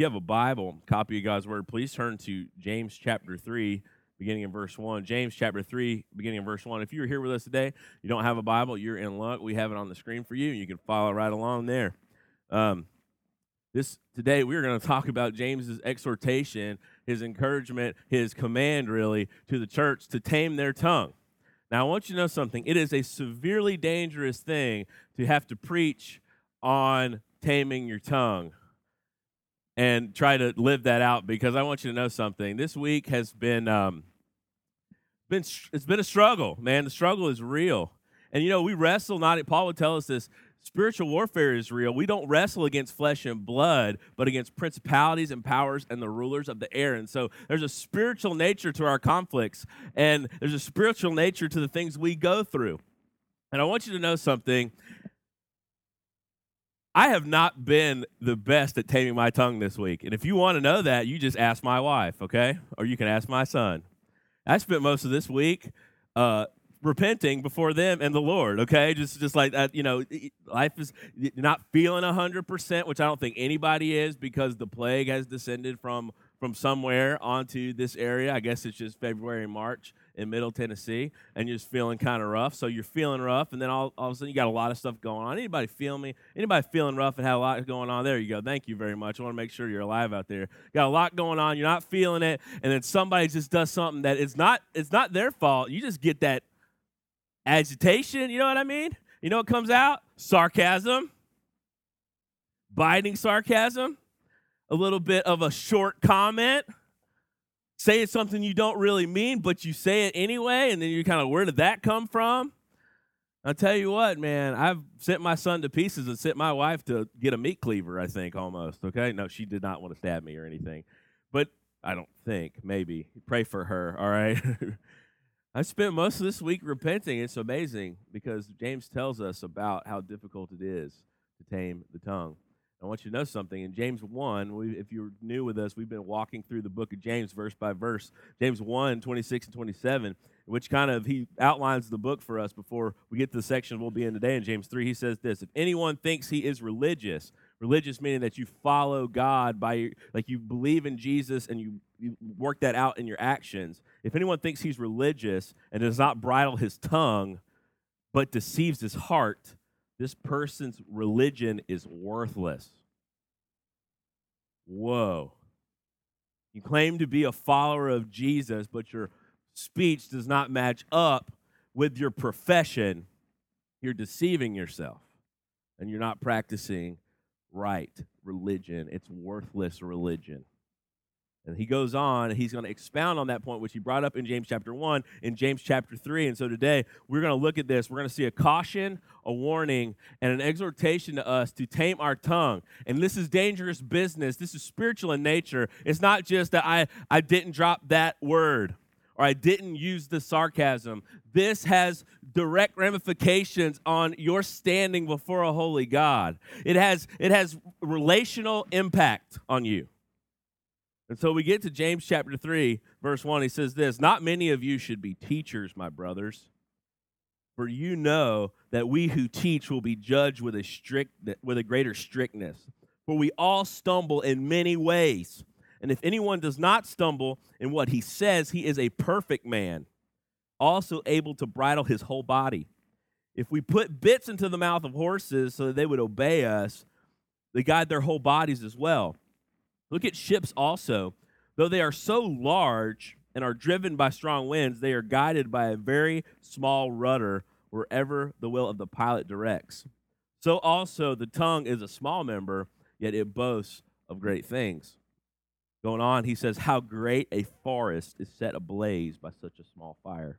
you have a Bible, copy of God's Word, please turn to James chapter 3, beginning in verse 1. James chapter 3, beginning in verse 1. If you're here with us today, you don't have a Bible, you're in luck. We have it on the screen for you, and you can follow right along there. Um, this today we're going to talk about James's exhortation, his encouragement, his command really to the church to tame their tongue. Now I want you to know something. It is a severely dangerous thing to have to preach on taming your tongue and try to live that out because I want you to know something. This week has been um, been it's been a struggle, man. The struggle is real, and you know we wrestle. Not Paul would tell us this. Spiritual warfare is real. We don't wrestle against flesh and blood, but against principalities and powers and the rulers of the air. And so there's a spiritual nature to our conflicts, and there's a spiritual nature to the things we go through. And I want you to know something. I have not been the best at taming my tongue this week. And if you want to know that, you just ask my wife, okay? Or you can ask my son. I spent most of this week uh, repenting before them and the Lord, okay? Just just like that, you know, life is not feeling 100%, which I don't think anybody is because the plague has descended from from somewhere onto this area. I guess it's just February and March in Middle Tennessee, and you're just feeling kind of rough. So you're feeling rough, and then all, all of a sudden you got a lot of stuff going on. Anybody feel me? Anybody feeling rough and had a lot going on? There you go. Thank you very much. I want to make sure you're alive out there. Got a lot going on. You're not feeling it, and then somebody just does something that it's not it's not their fault. You just get that agitation. You know what I mean? You know what comes out? Sarcasm, biting sarcasm, a little bit of a short comment saying something you don't really mean, but you say it anyway, and then you're kind of, where did that come from? I'll tell you what, man, I've sent my son to pieces and sent my wife to get a meat cleaver, I think, almost. Okay? No, she did not want to stab me or anything. But I don't think, maybe. Pray for her, all right? I spent most of this week repenting. It's amazing because James tells us about how difficult it is to tame the tongue. I want you to know something. In James 1, we, if you're new with us, we've been walking through the book of James verse by verse. James 1, 26 and 27, which kind of he outlines the book for us before we get to the section we'll be in today. In James 3, he says this If anyone thinks he is religious, religious meaning that you follow God by, like you believe in Jesus and you, you work that out in your actions. If anyone thinks he's religious and does not bridle his tongue, but deceives his heart, this person's religion is worthless. Whoa. You claim to be a follower of Jesus, but your speech does not match up with your profession. You're deceiving yourself and you're not practicing right religion. It's worthless religion. And he goes on, he's going to expound on that point, which he brought up in James chapter 1, in James chapter 3. And so today, we're going to look at this. We're going to see a caution, a warning, and an exhortation to us to tame our tongue. And this is dangerous business. This is spiritual in nature. It's not just that I, I didn't drop that word or I didn't use the sarcasm. This has direct ramifications on your standing before a holy God. It has, it has relational impact on you. And so we get to James chapter 3, verse 1. He says this Not many of you should be teachers, my brothers, for you know that we who teach will be judged with a, strict, with a greater strictness. For we all stumble in many ways. And if anyone does not stumble in what he says, he is a perfect man, also able to bridle his whole body. If we put bits into the mouth of horses so that they would obey us, they guide their whole bodies as well. Look at ships also. Though they are so large and are driven by strong winds, they are guided by a very small rudder wherever the will of the pilot directs. So also the tongue is a small member, yet it boasts of great things. Going on, he says, How great a forest is set ablaze by such a small fire.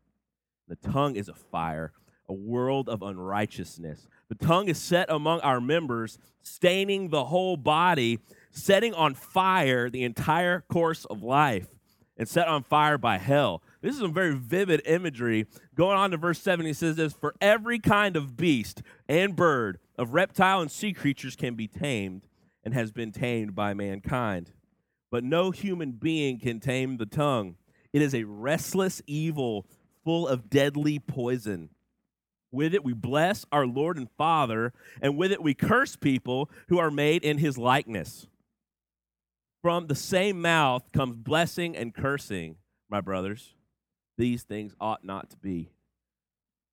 The tongue is a fire, a world of unrighteousness. The tongue is set among our members, staining the whole body setting on fire the entire course of life and set on fire by hell. This is some very vivid imagery. Going on to verse 7, he says this For every kind of beast and bird, of reptile and sea creatures can be tamed and has been tamed by mankind. But no human being can tame the tongue. It is a restless evil full of deadly poison. With it we bless our Lord and Father, and with it we curse people who are made in his likeness. From the same mouth comes blessing and cursing, my brothers. These things ought not to be.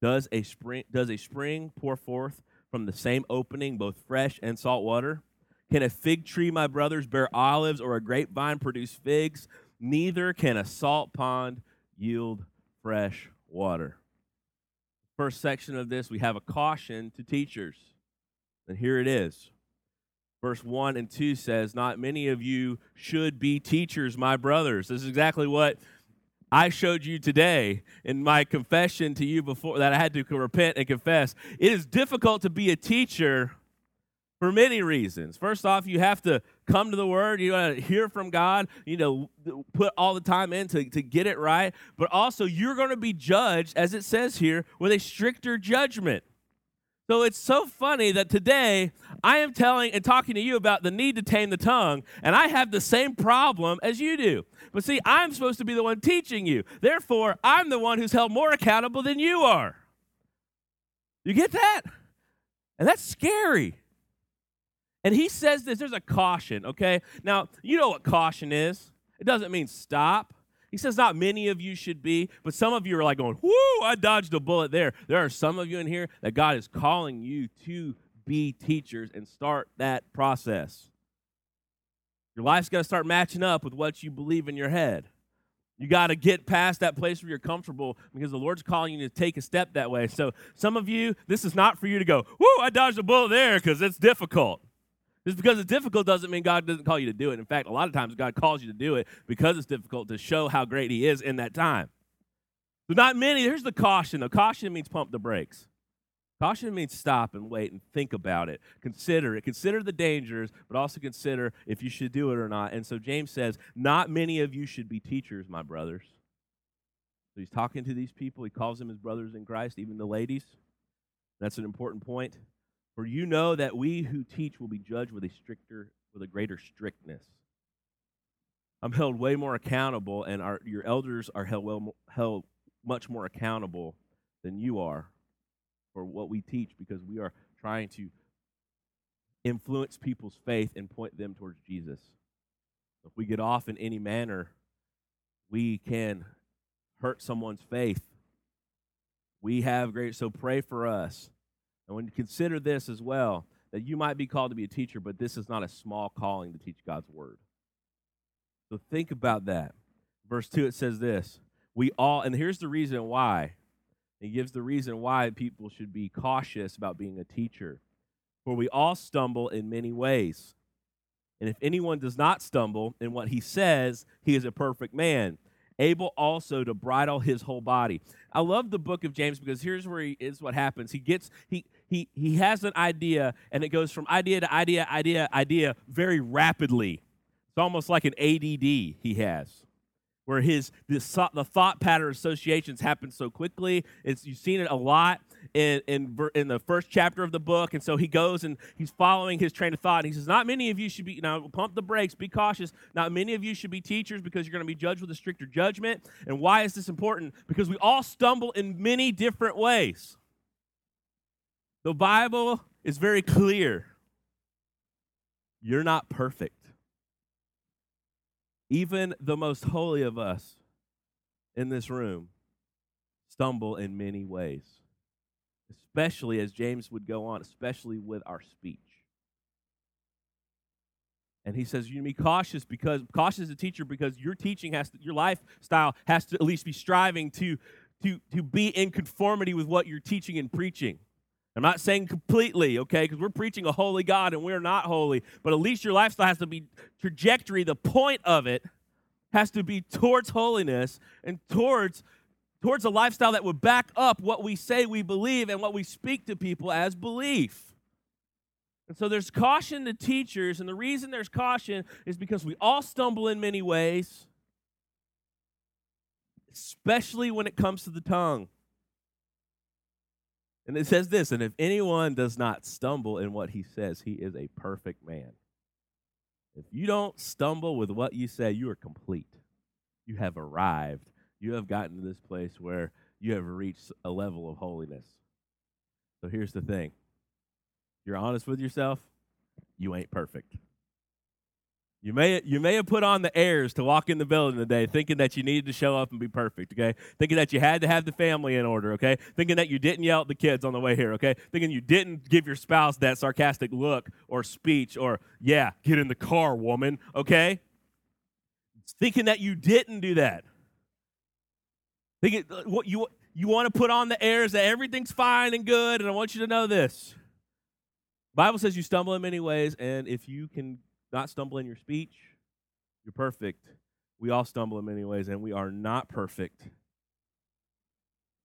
Does a spring does a spring pour forth from the same opening both fresh and salt water? Can a fig tree, my brothers, bear olives or a grapevine produce figs? Neither can a salt pond yield fresh water. First section of this, we have a caution to teachers. And here it is. Verse 1 and 2 says, Not many of you should be teachers, my brothers. This is exactly what I showed you today in my confession to you before that I had to repent and confess. It is difficult to be a teacher for many reasons. First off, you have to come to the word, you got to hear from God, you know, put all the time in to, to get it right. But also, you're going to be judged, as it says here, with a stricter judgment. So it's so funny that today I am telling and talking to you about the need to tame the tongue, and I have the same problem as you do. But see, I'm supposed to be the one teaching you. Therefore, I'm the one who's held more accountable than you are. You get that? And that's scary. And he says this there's a caution, okay? Now, you know what caution is. It doesn't mean stop. He says, Not many of you should be, but some of you are like going, Whoo, I dodged a bullet there. There are some of you in here that God is calling you to be teachers and start that process. Your life's got to start matching up with what you believe in your head. You got to get past that place where you're comfortable because the Lord's calling you to take a step that way. So, some of you, this is not for you to go, Whoo, I dodged a bullet there because it's difficult. Just because it's difficult doesn't mean God doesn't call you to do it. In fact, a lot of times God calls you to do it because it's difficult to show how great He is in that time. So, not many. Here's the caution. The caution means pump the brakes. Caution means stop and wait and think about it. Consider it. Consider the dangers, but also consider if you should do it or not. And so James says, Not many of you should be teachers, my brothers. So he's talking to these people. He calls them his brothers in Christ, even the ladies. That's an important point. For you know that we who teach will be judged with a stricter, with a greater strictness. I'm held way more accountable, and our, your elders are held, well, held much more accountable than you are for what we teach because we are trying to influence people's faith and point them towards Jesus. If we get off in any manner, we can hurt someone's faith. We have great, so pray for us and when you consider this as well, that you might be called to be a teacher, but this is not a small calling to teach God's word. So think about that. Verse 2, it says this We all, and here's the reason why. It gives the reason why people should be cautious about being a teacher. For we all stumble in many ways. And if anyone does not stumble in what he says, he is a perfect man, able also to bridle his whole body. I love the book of James because here's where he is what happens. He gets he he he has an idea and it goes from idea to idea, idea, idea very rapidly. It's almost like an ADD he has. Where his the thought pattern associations happen so quickly. It's you've seen it a lot in, in, in the first chapter of the book. And so he goes and he's following his train of thought. And he says, Not many of you should be, now pump the brakes, be cautious. Not many of you should be teachers because you're going to be judged with a stricter judgment. And why is this important? Because we all stumble in many different ways. The Bible is very clear. You're not perfect. Even the most holy of us in this room stumble in many ways especially as James would go on, especially with our speech. And he says, you need to be cautious because cautious as a teacher because your teaching has to, your lifestyle has to at least be striving to, to, to be in conformity with what you're teaching and preaching. I'm not saying completely, okay, because we're preaching a holy God and we're not holy, but at least your lifestyle has to be trajectory. The point of it has to be towards holiness and towards towards a lifestyle that would back up what we say we believe and what we speak to people as belief. And so there's caution to teachers, and the reason there's caution is because we all stumble in many ways, especially when it comes to the tongue. And it says this, and if anyone does not stumble in what he says, he is a perfect man. If you don't stumble with what you say, you are complete. You have arrived you have gotten to this place where you have reached a level of holiness. So here's the thing you're honest with yourself, you ain't perfect. You may, you may have put on the airs to walk in the building today thinking that you needed to show up and be perfect, okay? Thinking that you had to have the family in order, okay? Thinking that you didn't yell at the kids on the way here, okay? Thinking you didn't give your spouse that sarcastic look or speech or, yeah, get in the car, woman, okay? Thinking that you didn't do that. Thinking uh, what you, you want to put on the airs that everything's fine and good, and I want you to know this. Bible says you stumble in many ways, and if you can not stumble in your speech, you're perfect. We all stumble in many ways, and we are not perfect.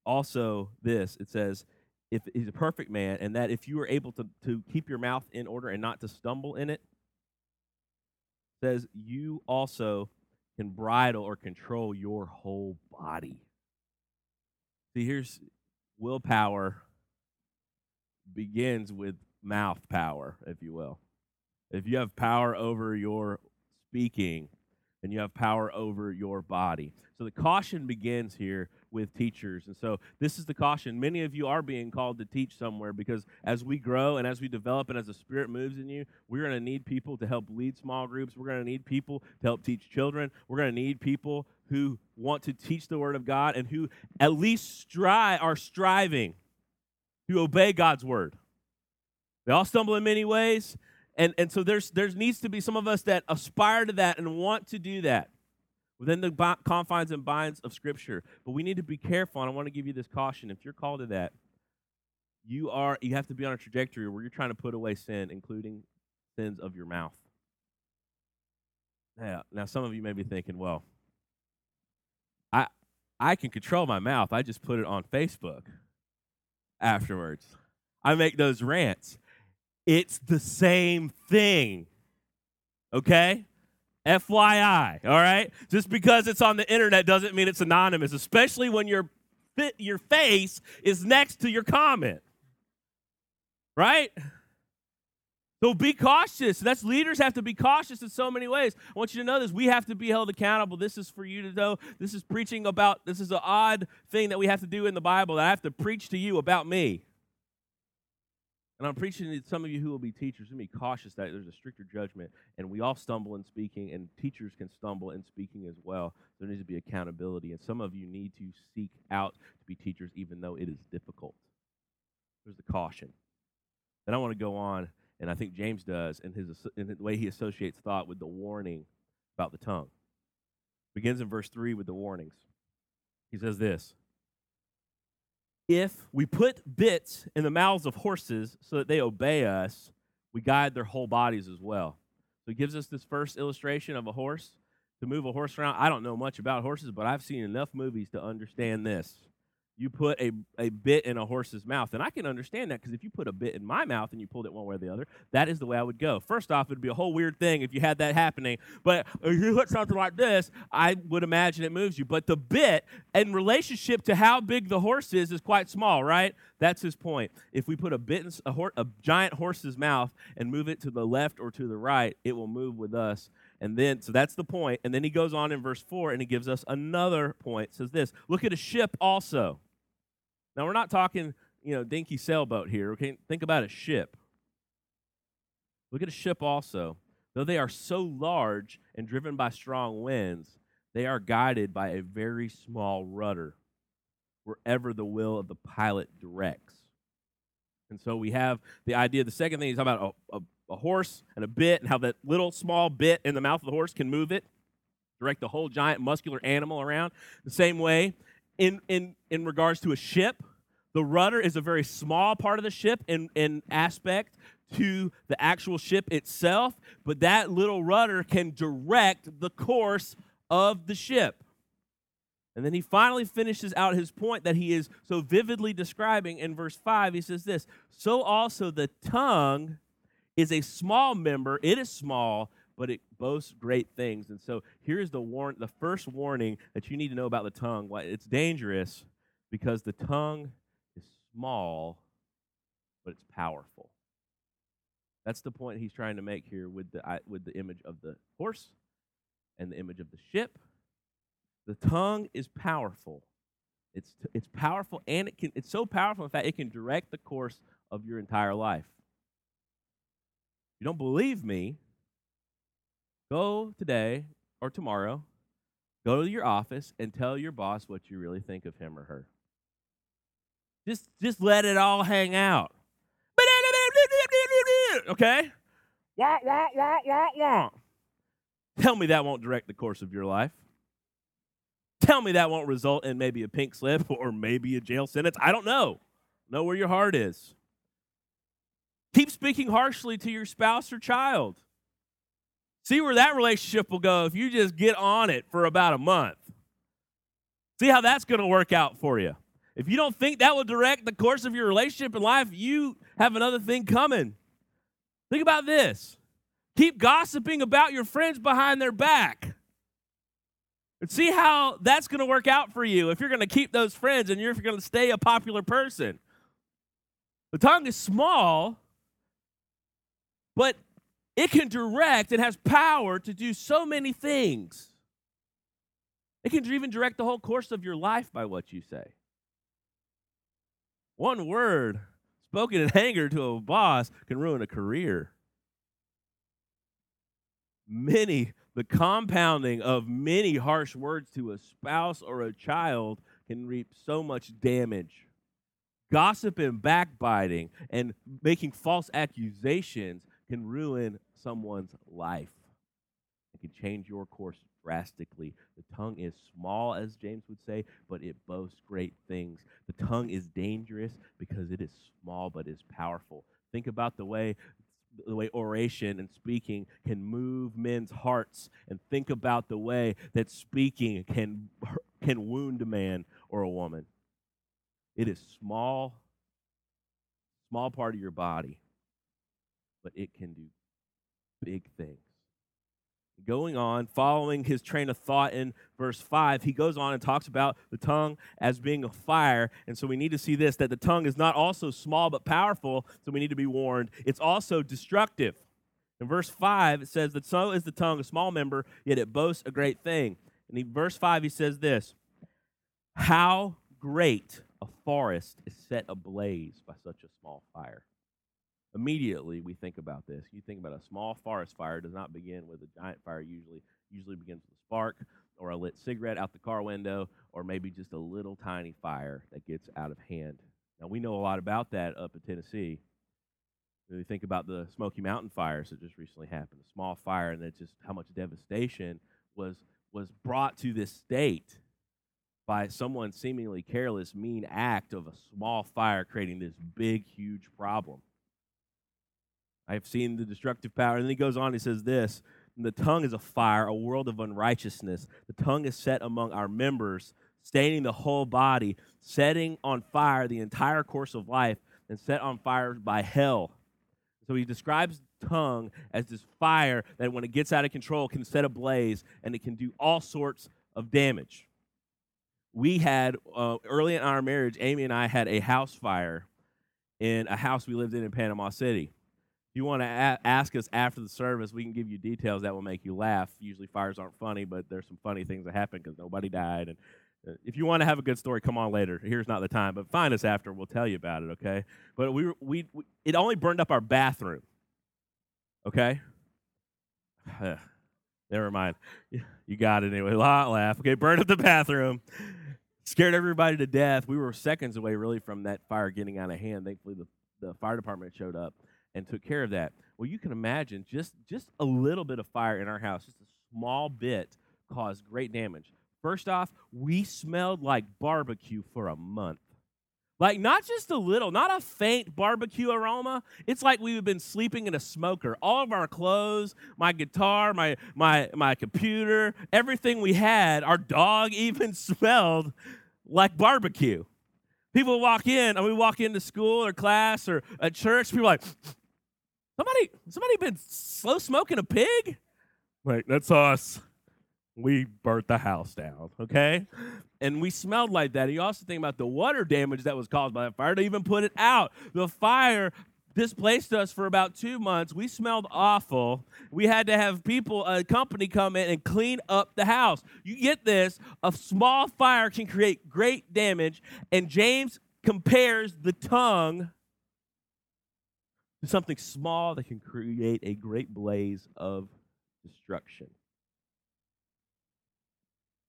Also, this it says, if he's a perfect man, and that if you are able to, to keep your mouth in order and not to stumble in it, says you also can bridle or control your whole body. See, here's willpower begins with mouth power, if you will. If you have power over your speaking, and you have power over your body. So the caution begins here with teachers. And so this is the caution. Many of you are being called to teach somewhere because as we grow and as we develop and as the Spirit moves in you, we're going to need people to help lead small groups. We're going to need people to help teach children. We're going to need people who want to teach the Word of God and who at least strive, are striving to obey God's Word. They all stumble in many ways. And, and so there's, there needs to be some of us that aspire to that and want to do that within the confines and binds of Scripture. But we need to be careful, and I want to give you this caution. If you're called to that, you are you have to be on a trajectory where you're trying to put away sin, including sins of your mouth. Now, now some of you may be thinking, well, I I can control my mouth. I just put it on Facebook afterwards. I make those rants. It's the same thing. Okay? FYI, all right? Just because it's on the internet doesn't mean it's anonymous, especially when your your face is next to your comment. Right? So be cautious. That's leaders have to be cautious in so many ways. I want you to know this. We have to be held accountable. This is for you to know. This is preaching about this is an odd thing that we have to do in the Bible that I have to preach to you about me. And I'm preaching to some of you who will be teachers, be cautious that there's a stricter judgment, and we all stumble in speaking, and teachers can stumble in speaking as well. There needs to be accountability, and some of you need to seek out to be teachers, even though it is difficult. There's the caution. Then I want to go on, and I think James does, in his in the way he associates thought with the warning about the tongue. Begins in verse three with the warnings. He says this if we put bits in the mouths of horses so that they obey us, we guide their whole bodies as well. So he gives us this first illustration of a horse. To move a horse around, I don't know much about horses, but I've seen enough movies to understand this you put a, a bit in a horse's mouth. And I can understand that because if you put a bit in my mouth and you pulled it one way or the other, that is the way I would go. First off, it would be a whole weird thing if you had that happening. But if you put something like this, I would imagine it moves you. But the bit, in relationship to how big the horse is, is quite small, right? That's his point. If we put a bit in a, hor- a giant horse's mouth and move it to the left or to the right, it will move with us. And then, so that's the point. And then he goes on in verse 4 and he gives us another point. It says this Look at a ship also. Now, we're not talking, you know, dinky sailboat here. Okay, think about a ship. Look at a ship also. Though they are so large and driven by strong winds, they are guided by a very small rudder wherever the will of the pilot directs. And so we have the idea. The second thing is about a, a a horse and a bit and how that little small bit in the mouth of the horse can move it, direct the whole giant muscular animal around. The same way, in, in, in regards to a ship, the rudder is a very small part of the ship in, in aspect to the actual ship itself, but that little rudder can direct the course of the ship. And then he finally finishes out his point that he is so vividly describing in verse 5. He says this So also the tongue is a small member. It is small, but it boasts great things. And so here's the warn the first warning that you need to know about the tongue. Why it's dangerous because the tongue is small, but it's powerful. That's the point he's trying to make here with the with the image of the horse and the image of the ship. The tongue is powerful. It's it's powerful and it can it's so powerful in fact it can direct the course of your entire life you don't believe me, Go today or tomorrow, go to your office and tell your boss what you really think of him or her. Just, just let it all hang out. Okay? Wah, wah, wah, wah, wah. Tell me that won't direct the course of your life. Tell me that won't result in maybe a pink slip or maybe a jail sentence. I don't know. Know where your heart is. Keep speaking harshly to your spouse or child. See where that relationship will go if you just get on it for about a month. See how that's going to work out for you. If you don't think that will direct the course of your relationship in life, you have another thing coming. Think about this keep gossiping about your friends behind their back. And see how that's going to work out for you if you're going to keep those friends and you're going to stay a popular person. The tongue is small, but it can direct, it has power to do so many things. It can even direct the whole course of your life by what you say. One word spoken in anger to a boss can ruin a career. Many, the compounding of many harsh words to a spouse or a child can reap so much damage. Gossip and backbiting and making false accusations can ruin someone's life. It can change your course drastically. The tongue is small, as James would say, but it boasts great things. The tongue is dangerous because it is small but is powerful. Think about the way the way oration and speaking can move men's hearts and think about the way that speaking can can wound a man or a woman. It is small small part of your body, but it can do big things. Going on, following his train of thought in verse 5, he goes on and talks about the tongue as being a fire. And so we need to see this that the tongue is not also small but powerful, so we need to be warned. It's also destructive. In verse 5, it says that so is the tongue, a small member, yet it boasts a great thing. And in verse 5, he says this How great a forest is set ablaze by such a small fire immediately we think about this. You think about a small forest fire does not begin with a giant fire. Usually, usually begins with a spark or a lit cigarette out the car window, or maybe just a little tiny fire that gets out of hand. Now we know a lot about that up in Tennessee. When we think about the Smoky Mountain fires that just recently happened, a small fire, and that just how much devastation was was brought to this state by someone seemingly careless, mean act of a small fire creating this big, huge problem. I've seen the destructive power. And then he goes on, he says this The tongue is a fire, a world of unrighteousness. The tongue is set among our members, staining the whole body, setting on fire the entire course of life, and set on fire by hell. So he describes tongue as this fire that when it gets out of control can set ablaze and it can do all sorts of damage. We had, uh, early in our marriage, Amy and I had a house fire in a house we lived in in Panama City you want to a- ask us after the service, we can give you details that will make you laugh. Usually fires aren't funny, but there's some funny things that happen because nobody died. And uh, if you want to have a good story, come on later. Here's not the time, but find us after. We'll tell you about it. Okay? But we we, we it only burned up our bathroom. Okay. Never mind. You got it anyway. Lot laugh. Okay, burned up the bathroom. Scared everybody to death. We were seconds away, really, from that fire getting out of hand. Thankfully, the, the fire department showed up and took care of that. Well, you can imagine just just a little bit of fire in our house, just a small bit, caused great damage. First off, we smelled like barbecue for a month. Like not just a little, not a faint barbecue aroma. It's like we've been sleeping in a smoker. All of our clothes, my guitar, my my my computer, everything we had, our dog even smelled like barbecue. People walk in, and we walk into school or class or a church, people like, Somebody, somebody been slow smoking a pig? Like, that's us. We burnt the house down, okay? And we smelled like that. You also think about the water damage that was caused by the fire to even put it out. The fire displaced us for about two months. We smelled awful. We had to have people, a company come in and clean up the house. You get this a small fire can create great damage, and James compares the tongue to something small that can create a great blaze of destruction.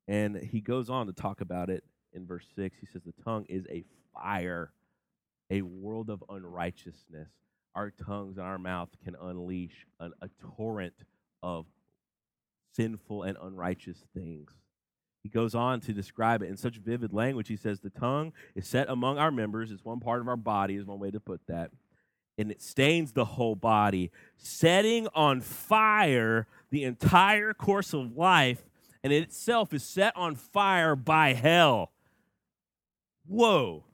And he goes on to talk about it in verse 6. He says, The tongue is a fire, a world of unrighteousness. Our tongues and our mouth can unleash an, a torrent of sinful and unrighteous things. He goes on to describe it in such vivid language. He says, The tongue is set among our members. It's one part of our body, is one way to put that. And it stains the whole body, setting on fire the entire course of life, and it itself is set on fire by hell. Whoa.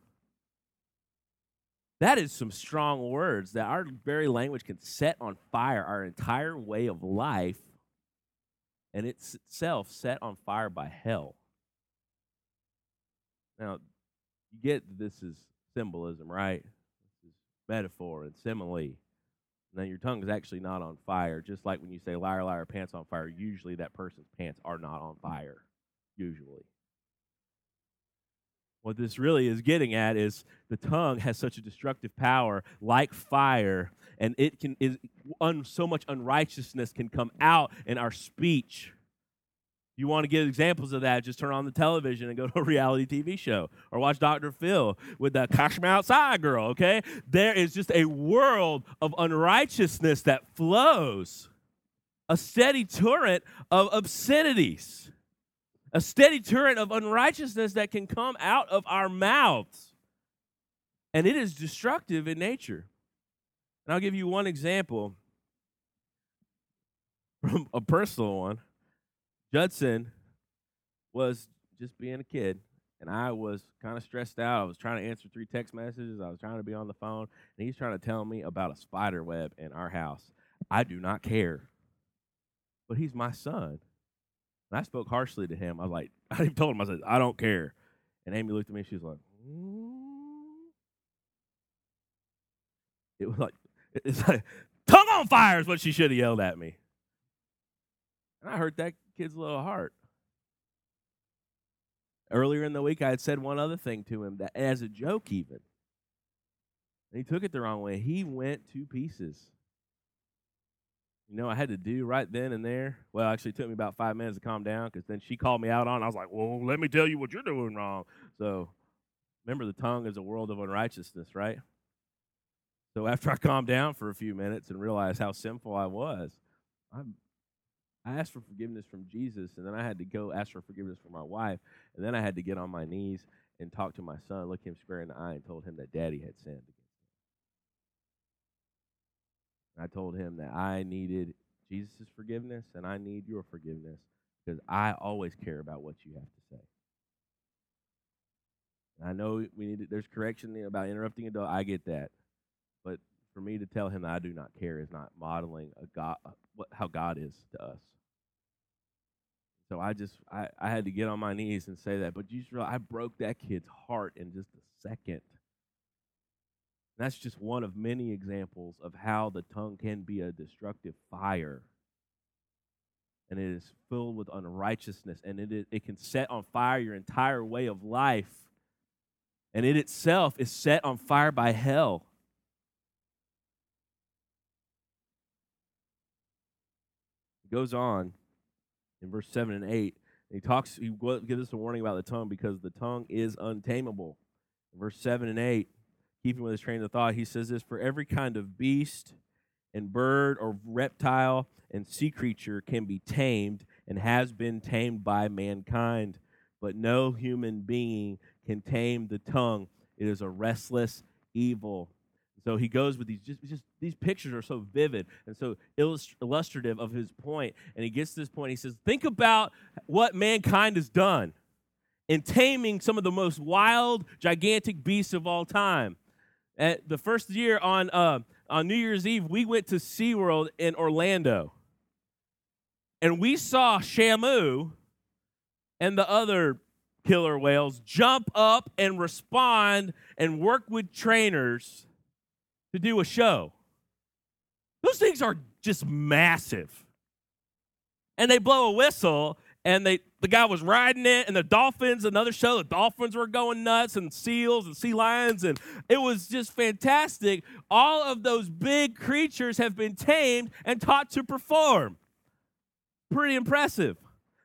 That is some strong words that our very language can set on fire our entire way of life and it's itself set on fire by hell. Now, you get this is symbolism, right? Metaphor and simile. Now, your tongue is actually not on fire. Just like when you say liar, liar, pants on fire, usually that person's pants are not on fire. Usually. What this really is getting at is the tongue has such a destructive power, like fire, and it can is un, so much unrighteousness can come out in our speech. You want to get examples of that? Just turn on the television and go to a reality TV show or watch Dr. Phil with the Cash Me Outside girl, okay? There is just a world of unrighteousness that flows, a steady torrent of obscenities a steady torrent of unrighteousness that can come out of our mouths. And it is destructive in nature. And I'll give you one example from a personal one. Judson was just being a kid, and I was kind of stressed out. I was trying to answer three text messages, I was trying to be on the phone, and he's trying to tell me about a spider web in our house. I do not care. But he's my son. And I spoke harshly to him. I was like, I even told him, I said, I don't care. And Amy looked at me, she was like, mm. it was like, it's like, tongue on fire is what she should have yelled at me. And I heard that kid's little heart. Earlier in the week, I had said one other thing to him that, as a joke, even. And he took it the wrong way. He went to pieces you know, I had to do right then and there. Well, actually, it took me about five minutes to calm down because then she called me out on. It. I was like, "Well, let me tell you what you're doing wrong." So, remember, the tongue is a world of unrighteousness, right? So after I calmed down for a few minutes and realized how sinful I was, I, I asked for forgiveness from Jesus, and then I had to go ask for forgiveness from my wife, and then I had to get on my knees and talk to my son, look him square in the eye, and told him that Daddy had sinned. Against him. And I told him that I needed Jesus' forgiveness and I need your forgiveness because I always care about what you have to say. I know we need to, there's correction about interrupting a dog. I get that, for me to tell him that I do not care is not modeling a God uh, what, how God is to us. So I just I, I had to get on my knees and say that. But you just realize I broke that kid's heart in just a second. That's just one of many examples of how the tongue can be a destructive fire. And it is filled with unrighteousness, and it, it can set on fire your entire way of life. And it itself is set on fire by hell. Goes on in verse 7 and 8. he talks, he gives us a warning about the tongue because the tongue is untamable. In verse 7 and 8, keeping with his train of thought, he says this For every kind of beast and bird or reptile and sea creature can be tamed and has been tamed by mankind, but no human being can tame the tongue. It is a restless evil. So he goes with these just, just these pictures are so vivid and so illustrative of his point. And he gets to this point. He says, Think about what mankind has done in taming some of the most wild, gigantic beasts of all time. At the first year on uh, on New Year's Eve, we went to SeaWorld in Orlando. And we saw Shamu and the other killer whales jump up and respond and work with trainers to do a show. Those things are just massive. And they blow a whistle and they the guy was riding it and the dolphins another show the dolphins were going nuts and seals and sea lions and it was just fantastic all of those big creatures have been tamed and taught to perform pretty impressive.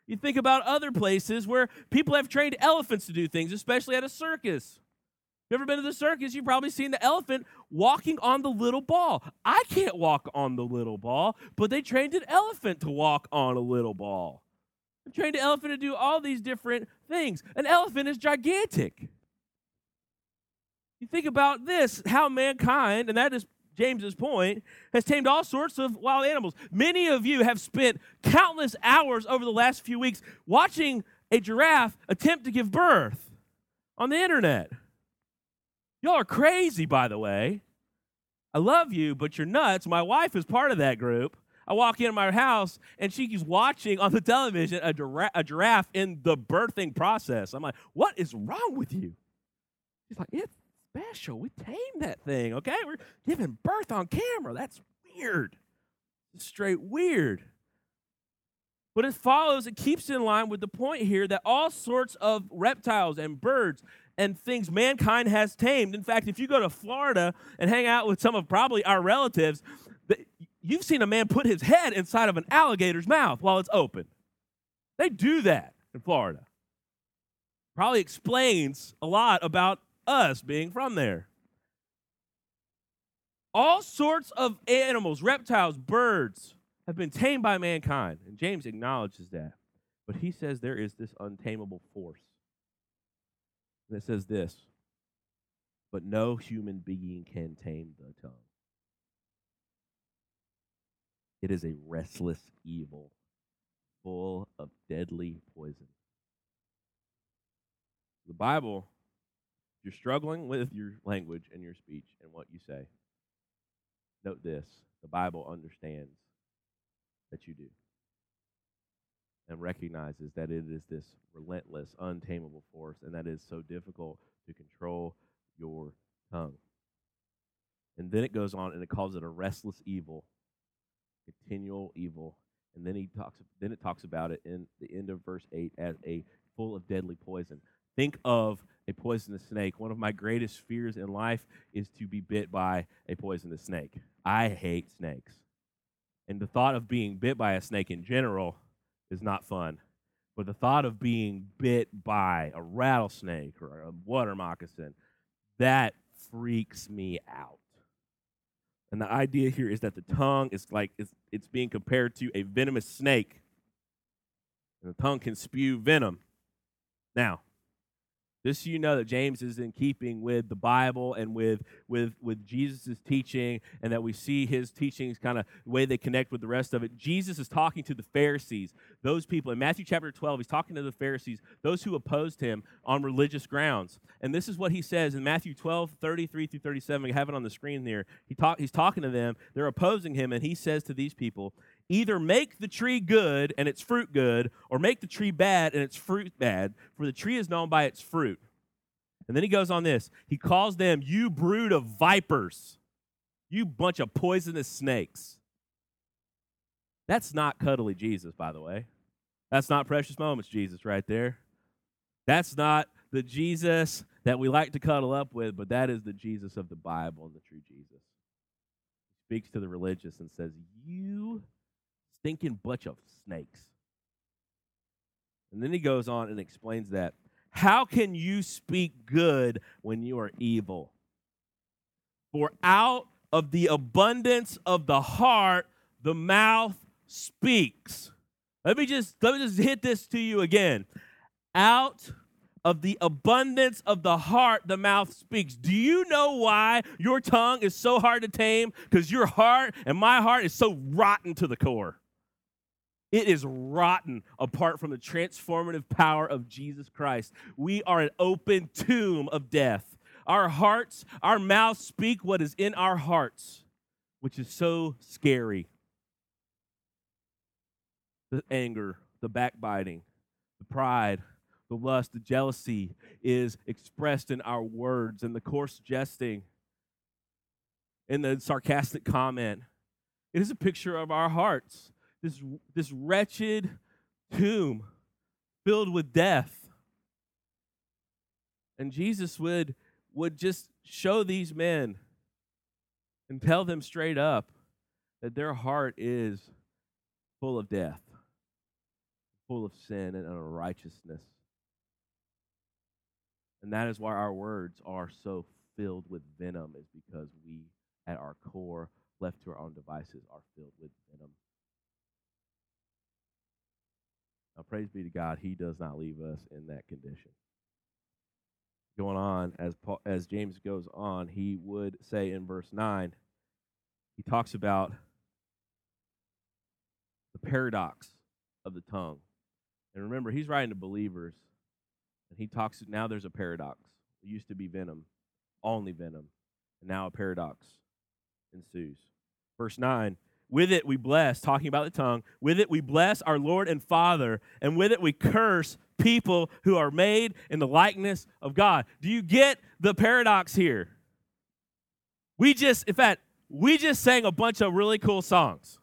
You think about other places where people have trained elephants to do things, especially at a circus. You ever been to the circus? You've probably seen the elephant walking on the little ball. I can't walk on the little ball, but they trained an elephant to walk on a little ball. They trained an elephant to do all these different things. An elephant is gigantic. You think about this how mankind, and that is James's point, has tamed all sorts of wild animals. Many of you have spent countless hours over the last few weeks watching a giraffe attempt to give birth on the internet. Y'all are crazy, by the way. I love you, but you're nuts. My wife is part of that group. I walk into my house and she's watching on the television a, a giraffe in the birthing process. I'm like, what is wrong with you? She's like, it's special. We tamed that thing, okay? We're giving birth on camera. That's weird. It's straight weird. But it follows, it keeps in line with the point here that all sorts of reptiles and birds and things mankind has tamed. In fact, if you go to Florida and hang out with some of probably our relatives, you've seen a man put his head inside of an alligator's mouth while it's open. They do that in Florida. Probably explains a lot about us being from there. All sorts of animals, reptiles, birds have been tamed by mankind. And James acknowledges that. But he says there is this untamable force and it says this But no human being can tame the tongue. It is a restless evil, full of deadly poison. The Bible, you're struggling with your language and your speech and what you say, note this the Bible understands that you do and recognizes that it is this relentless, untamable force, and that is so difficult to control your tongue. And then it goes on and it calls it a restless evil, continual evil. And then he talks then it talks about it in the end of verse 8 as a full of deadly poison. Think of a poisonous snake. One of my greatest fears in life is to be bit by a poisonous snake. I hate snakes. And the thought of being bit by a snake in general is not fun. But the thought of being bit by a rattlesnake or a water moccasin, that freaks me out. And the idea here is that the tongue is like it's, it's being compared to a venomous snake. And the tongue can spew venom. Now, just so you know that James is in keeping with the Bible and with with with Jesus' teaching, and that we see his teachings kind of the way they connect with the rest of it. Jesus is talking to the Pharisees, those people in Matthew chapter 12. He's talking to the Pharisees, those who opposed him on religious grounds. And this is what he says in Matthew 12, 33 through 37. We have it on the screen there. He talk, he's talking to them. They're opposing him, and he says to these people, Either make the tree good and its fruit good, or make the tree bad and its fruit bad, for the tree is known by its fruit. And then he goes on this. He calls them, You brood of vipers, you bunch of poisonous snakes. That's not cuddly Jesus, by the way. That's not precious moments Jesus right there. That's not the Jesus that we like to cuddle up with, but that is the Jesus of the Bible and the true Jesus. He speaks to the religious and says, You stinking bunch of snakes. And then he goes on and explains that. How can you speak good when you are evil? For out of the abundance of the heart, the mouth speaks. Let me just let me just hit this to you again. Out of the abundance of the heart, the mouth speaks. Do you know why your tongue is so hard to tame? Because your heart and my heart is so rotten to the core. It is rotten apart from the transformative power of Jesus Christ. We are an open tomb of death. Our hearts, our mouths speak what is in our hearts, which is so scary. The anger, the backbiting, the pride, the lust, the jealousy is expressed in our words and the coarse jesting, in the sarcastic comment. It is a picture of our hearts this, this wretched tomb filled with death. And Jesus would, would just show these men and tell them straight up that their heart is full of death. full of sin and unrighteousness. And that is why our words are so filled with venom, is because we, at our core, left to our own devices, are filled with venom. Now, praise be to God, He does not leave us in that condition. Going on, as, Paul, as James goes on, he would say in verse 9, he talks about the paradox of the tongue. And remember, he's writing to believers, and he talks, now there's a paradox. It used to be venom, only venom, and now a paradox ensues. Verse 9 with it we bless, talking about the tongue, with it we bless our Lord and Father, and with it we curse people who are made in the likeness of God. Do you get the paradox here? We just, in fact, we just sang a bunch of really cool songs.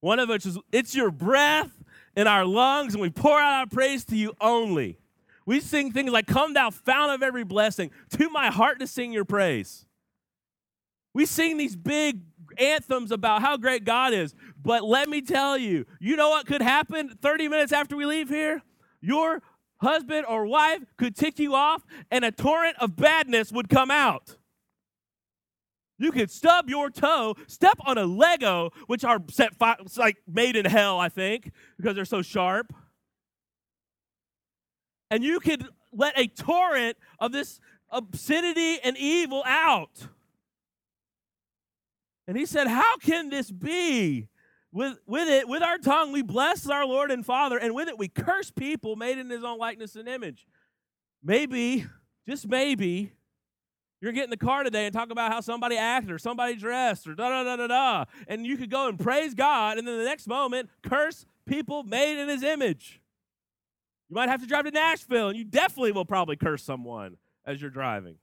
One of which is, It's Your Breath in Our Lungs, and we pour out our praise to you only. We sing things like, Come thou fount of every blessing, to my heart to sing your praise. We sing these big anthems about how great God is. But let me tell you, you know what could happen 30 minutes after we leave here? Your husband or wife could tick you off and a torrent of badness would come out. You could stub your toe, step on a Lego, which are set fi- like made in hell, I think, because they're so sharp. And you could let a torrent of this obscenity and evil out. And he said, How can this be? With, with it, with our tongue, we bless our Lord and Father, and with it, we curse people made in his own likeness and image. Maybe, just maybe, you're getting the car today and talk about how somebody acted or somebody dressed or da da da da da. And you could go and praise God, and then the next moment, curse people made in his image. You might have to drive to Nashville, and you definitely will probably curse someone as you're driving.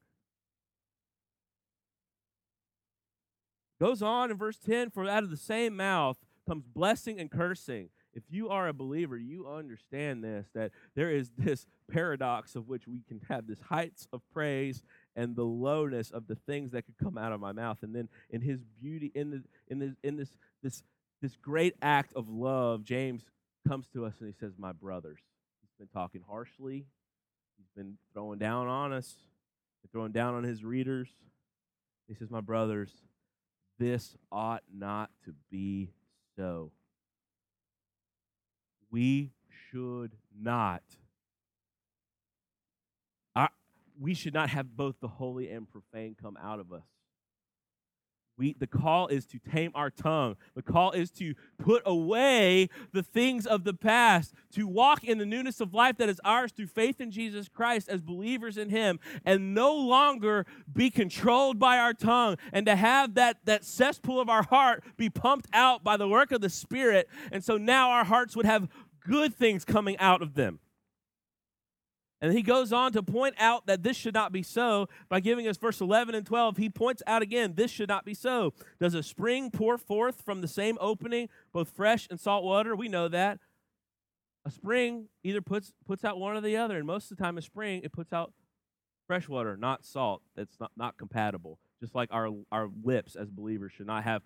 Goes on in verse 10 For out of the same mouth comes blessing and cursing. If you are a believer, you understand this that there is this paradox of which we can have this heights of praise and the lowness of the things that could come out of my mouth. And then in his beauty, in, the, in, in this, this, this great act of love, James comes to us and he says, My brothers. He's been talking harshly, he's been throwing down on us, throwing down on his readers. He says, My brothers, this ought not to be so. We should not. We should not have both the holy and profane come out of us. We, the call is to tame our tongue. The call is to put away the things of the past, to walk in the newness of life that is ours through faith in Jesus Christ as believers in Him, and no longer be controlled by our tongue, and to have that, that cesspool of our heart be pumped out by the work of the Spirit. And so now our hearts would have good things coming out of them. And he goes on to point out that this should not be so by giving us verse 11 and 12. He points out again, this should not be so. Does a spring pour forth from the same opening both fresh and salt water? We know that. A spring either puts, puts out one or the other. And most of the time, a spring, it puts out fresh water, not salt. That's not, not compatible. Just like our, our lips as believers should not have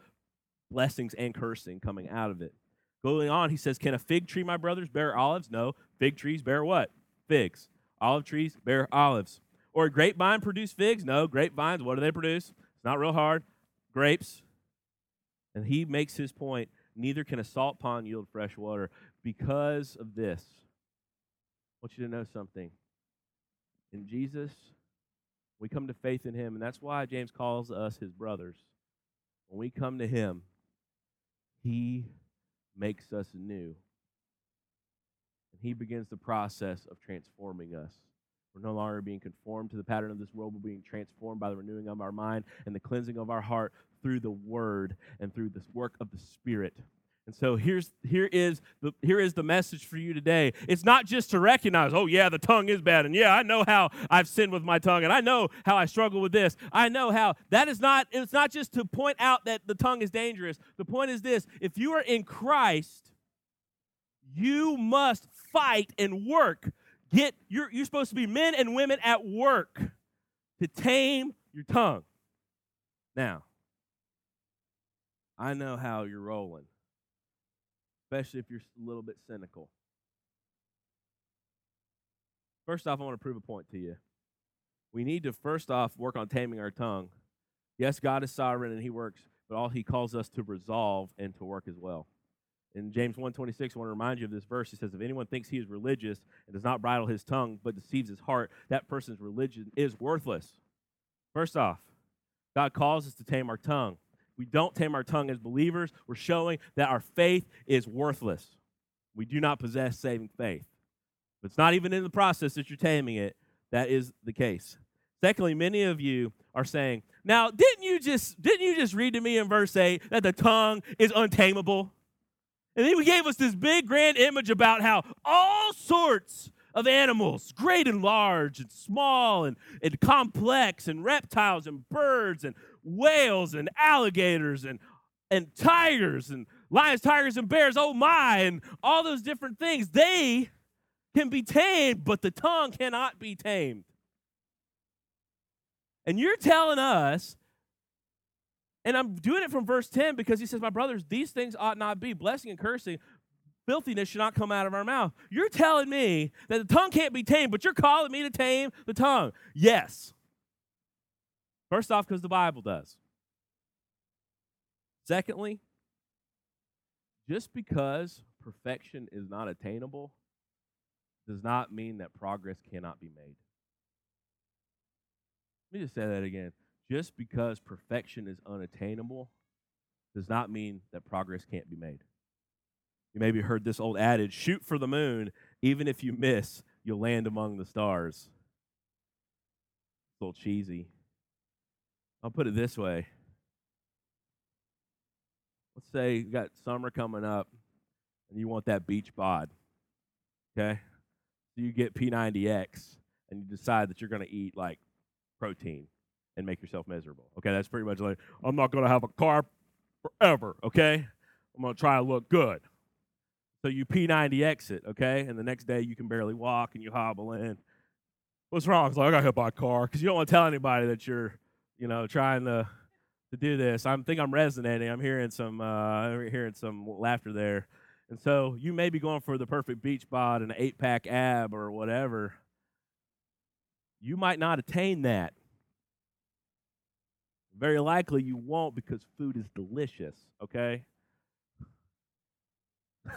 blessings and cursing coming out of it. Going on, he says, Can a fig tree, my brothers, bear olives? No. Fig trees bear what? Figs. Olive trees bear olives. Or grapevine produce figs? No, grapevines, what do they produce? It's not real hard. Grapes. And he makes his point neither can a salt pond yield fresh water because of this. I want you to know something. In Jesus, we come to faith in him, and that's why James calls us his brothers. When we come to him, he makes us new and he begins the process of transforming us. We're no longer being conformed to the pattern of this world, we're being transformed by the renewing of our mind and the cleansing of our heart through the word and through this work of the Spirit. And so here's here is the here is the message for you today. It's not just to recognize, oh yeah, the tongue is bad, and yeah, I know how I've sinned with my tongue, and I know how I struggle with this. I know how that is not. It's not just to point out that the tongue is dangerous. The point is this: if you are in Christ, you must fight and work. Get you're, you're supposed to be men and women at work to tame your tongue. Now, I know how you're rolling, especially if you're a little bit cynical. First off, I want to prove a point to you. We need to first off work on taming our tongue. Yes, God is sovereign and he works, but all he calls us to resolve and to work as well. In James 1:26, I want to remind you of this verse. He says, If anyone thinks he is religious and does not bridle his tongue, but deceives his heart, that person's religion is worthless. First off, God calls us to tame our tongue. We don't tame our tongue as believers, we're showing that our faith is worthless. We do not possess saving faith. But it's not even in the process that you're taming it. That is the case. Secondly, many of you are saying, now didn't you just didn't you just read to me in verse 8 that the tongue is untamable? And then he gave us this big grand image about how all sorts of animals, great and large and small and, and complex, and reptiles and birds and whales and alligators and, and tigers and lions, tigers, and bears, oh my, and all those different things, they can be tamed, but the tongue cannot be tamed. And you're telling us, and I'm doing it from verse 10 because he says, My brothers, these things ought not be. Blessing and cursing, filthiness should not come out of our mouth. You're telling me that the tongue can't be tamed, but you're calling me to tame the tongue. Yes. First off, because the Bible does. Secondly, just because perfection is not attainable does not mean that progress cannot be made. Let me just say that again. Just because perfection is unattainable does not mean that progress can't be made. You maybe heard this old adage shoot for the moon, even if you miss, you'll land among the stars. It's a little cheesy. I'll put it this way. Let's say you got summer coming up and you want that beach bod. Okay? So you get P90X and you decide that you're going to eat like protein and make yourself miserable. Okay, that's pretty much like, I'm not going to have a car forever, okay? I'm going to try to look good. So you P90X it, okay? And the next day you can barely walk and you hobble in. What's wrong? It's like, I got hit by a car because you don't want to tell anybody that you're, you know, trying to to do this. I think I'm resonating. I'm hearing some uh, hearing some laughter there. And so you may be going for the perfect beach bod and an eight pack ab or whatever. You might not attain that. Very likely you won't because food is delicious, okay?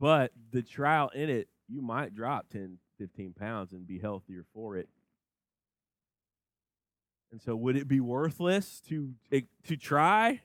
but the trial in it, you might drop 10, 15 pounds and be healthier for it. And so would it be worthless to eh, to try?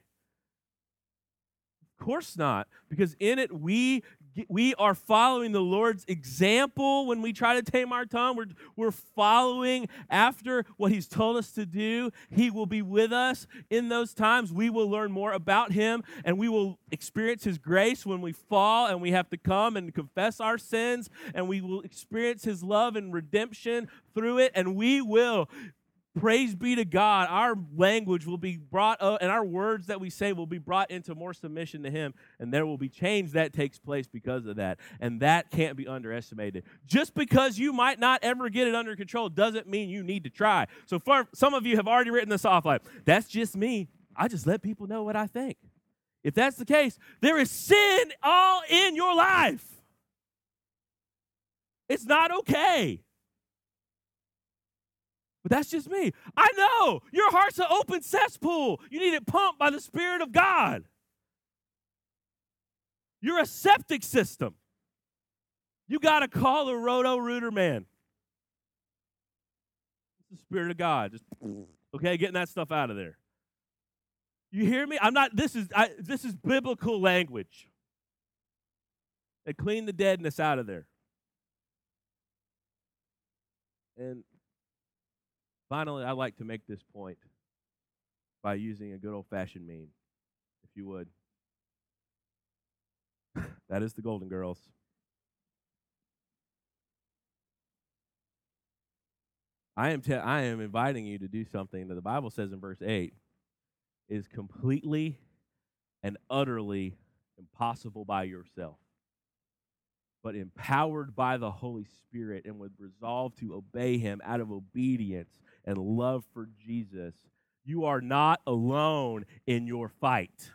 Of course not, because in it we we are following the Lord's example when we try to tame our tongue. We're, we're following after what He's told us to do. He will be with us in those times. We will learn more about Him and we will experience His grace when we fall and we have to come and confess our sins. And we will experience His love and redemption through it. And we will Praise be to God. Our language will be brought up, and our words that we say will be brought into more submission to Him, and there will be change that takes place because of that. And that can't be underestimated. Just because you might not ever get it under control doesn't mean you need to try. So, for some of you have already written this off like, that's just me. I just let people know what I think. If that's the case, there is sin all in your life. It's not okay. But that's just me. I know your heart's an open cesspool. You need it pumped by the Spirit of God. You're a septic system. You got to call a roto rooter man. It's the Spirit of God. Just okay, getting that stuff out of there. You hear me? I'm not. This is I, this is biblical language. And clean the deadness out of there. And Finally, I'd like to make this point by using a good old fashioned meme, if you would. that is the Golden Girls. I am, te- I am inviting you to do something that the Bible says in verse 8 is completely and utterly impossible by yourself, but empowered by the Holy Spirit and with resolve to obey Him out of obedience and love for Jesus, you are not alone in your fight.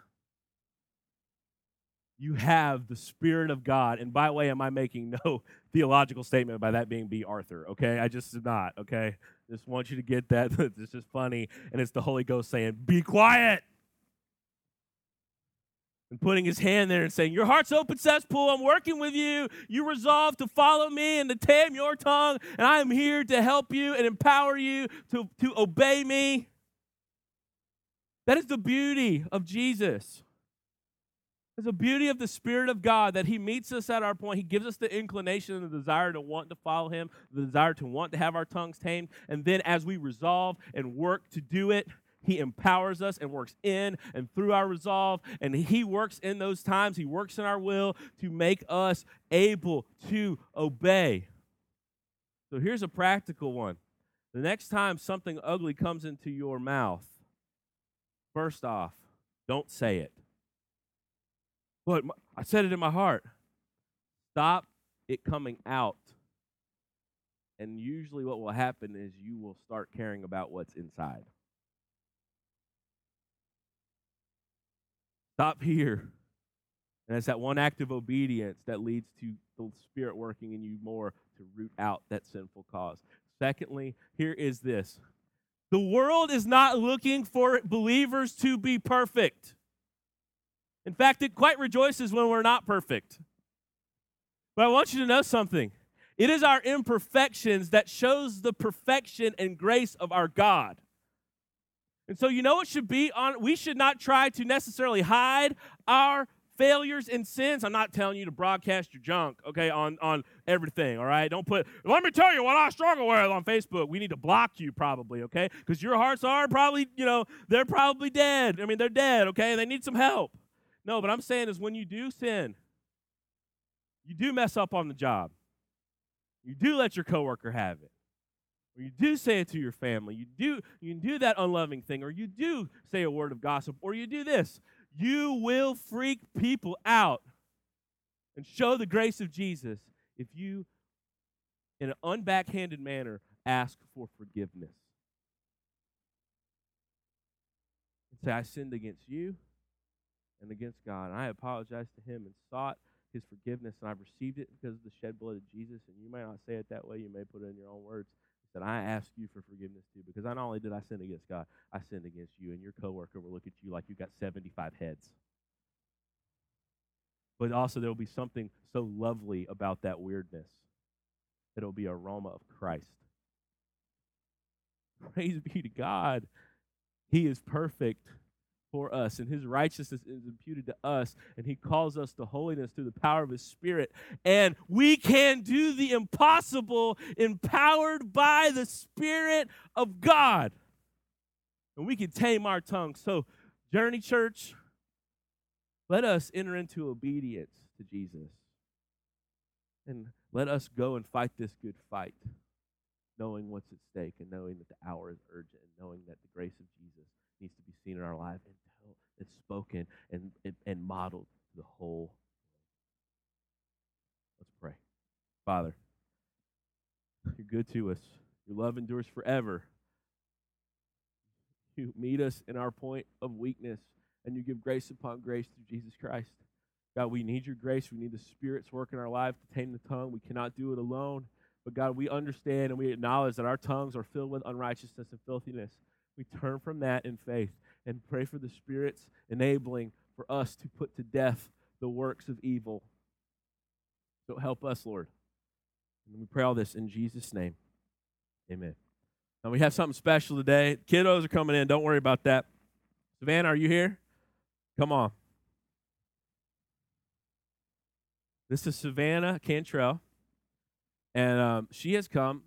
you have the Spirit of God. And by the way, am I making no theological statement by that being Bea Arthur? Okay, I just did not. Okay, just want you to get that. this is funny, and it's the Holy Ghost saying, "Be quiet." And putting his hand there and saying, Your heart's open cesspool. I'm working with you. You resolve to follow me and to tame your tongue. And I am here to help you and empower you to, to obey me. That is the beauty of Jesus. It's the beauty of the Spirit of God that He meets us at our point. He gives us the inclination and the desire to want to follow Him, the desire to want to have our tongues tamed. And then as we resolve and work to do it, He empowers us and works in and through our resolve. And He works in those times, He works in our will to make us able to obey. So here's a practical one. The next time something ugly comes into your mouth, first off, don't say it. But I said it in my heart. Stop it coming out. And usually, what will happen is you will start caring about what's inside. Stop here. And it's that one act of obedience that leads to the Spirit working in you more to root out that sinful cause. Secondly, here is this the world is not looking for believers to be perfect. In fact, it quite rejoices when we're not perfect. But I want you to know something. It is our imperfections that shows the perfection and grace of our God. And so you know it should be on we should not try to necessarily hide our failures and sins. I'm not telling you to broadcast your junk, okay, on, on everything, all right? Don't put, let me tell you what I struggle with on Facebook. We need to block you probably, okay? Because your hearts are probably, you know, they're probably dead. I mean, they're dead, okay? They need some help. No, but I'm saying is when you do sin, you do mess up on the job. You do let your coworker have it. Or you do say it to your family. You do you do that unloving thing or you do say a word of gossip or you do this. You will freak people out and show the grace of Jesus if you in an unbackhanded manner ask for forgiveness. And say I sinned against you and against God. And I apologized to him and sought his forgiveness, and I've received it because of the shed blood of Jesus. And you may not say it that way, you may put it in your own words. That I ask you for forgiveness too, because not only did I sin against God, I sinned against you, and your coworker will look at you like you've got 75 heads. But also, there will be something so lovely about that weirdness. It'll be aroma of Christ. Praise be to God. He is perfect for us, and his righteousness is imputed to us, and he calls us to holiness through the power of his spirit. And we can do the impossible empowered by the Spirit of God. And we can tame our tongue. So, Journey Church, let us enter into obedience to Jesus. And let us go and fight this good fight, knowing what's at stake and knowing that the hour is urgent and knowing that the grace of Jesus needs to be seen in our life until it's spoken and, and, and modeled to the whole Let's pray. Father, you're good to us. Your love endures forever. You meet us in our point of weakness, and you give grace upon grace through Jesus Christ. God, we need your grace. We need the Spirit's work in our life to tame the tongue. We cannot do it alone. But God, we understand and we acknowledge that our tongues are filled with unrighteousness and filthiness. We turn from that in faith and pray for the Spirit's enabling for us to put to death the works of evil. So help us, Lord. And we pray all this in Jesus' name. Amen. Now we have something special today. Kiddos are coming in. Don't worry about that. Savannah, are you here? Come on. This is Savannah Cantrell, and um, she has come.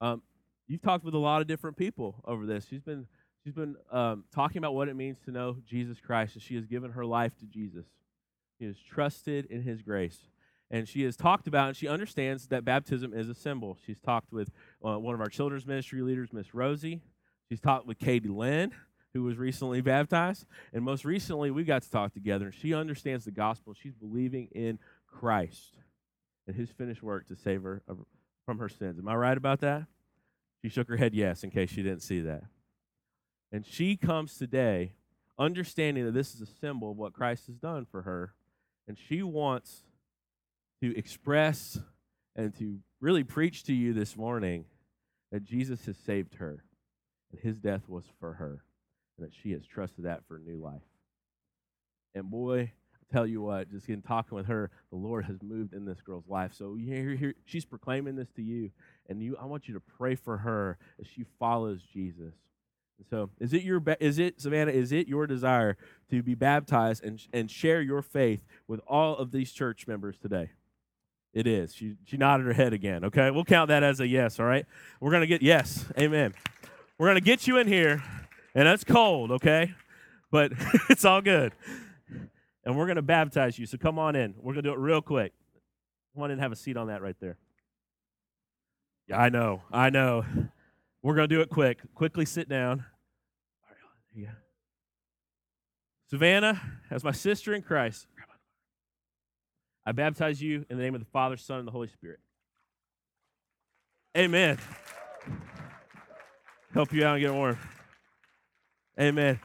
Um, you've talked with a lot of different people over this. She's been she's been um, talking about what it means to know Jesus Christ, and she has given her life to Jesus. She has trusted in His grace, and she has talked about and she understands that baptism is a symbol. She's talked with uh, one of our children's ministry leaders, Miss Rosie. She's talked with Katie Lynn, who was recently baptized, and most recently we got to talk together. And she understands the gospel. She's believing in Christ and His finished work to save her from her sins. Am I right about that? She shook her head yes, in case she didn't see that. And she comes today understanding that this is a symbol of what Christ has done for her. And she wants to express and to really preach to you this morning that Jesus has saved her, and his death was for her, and that she has trusted that for new life. And boy, I tell you what, just in talking with her, the Lord has moved in this girl's life. So here, here, she's proclaiming this to you, and you, I want you to pray for her as she follows Jesus. So, is it your is it Savannah? Is it your desire to be baptized and and share your faith with all of these church members today? It is. She she nodded her head again. Okay, we'll count that as a yes. All right. We're gonna get yes. Amen. We're gonna get you in here, and it's cold. Okay, but it's all good. And we're gonna baptize you. So come on in. We're gonna do it real quick. Come on in have a seat on that right there. Yeah, I know. I know. We're to do it quick. Quickly sit down. Right, Savannah, as my sister in Christ, I baptize you in the name of the Father, Son, and the Holy Spirit. Amen. Help you out and get warm. Amen.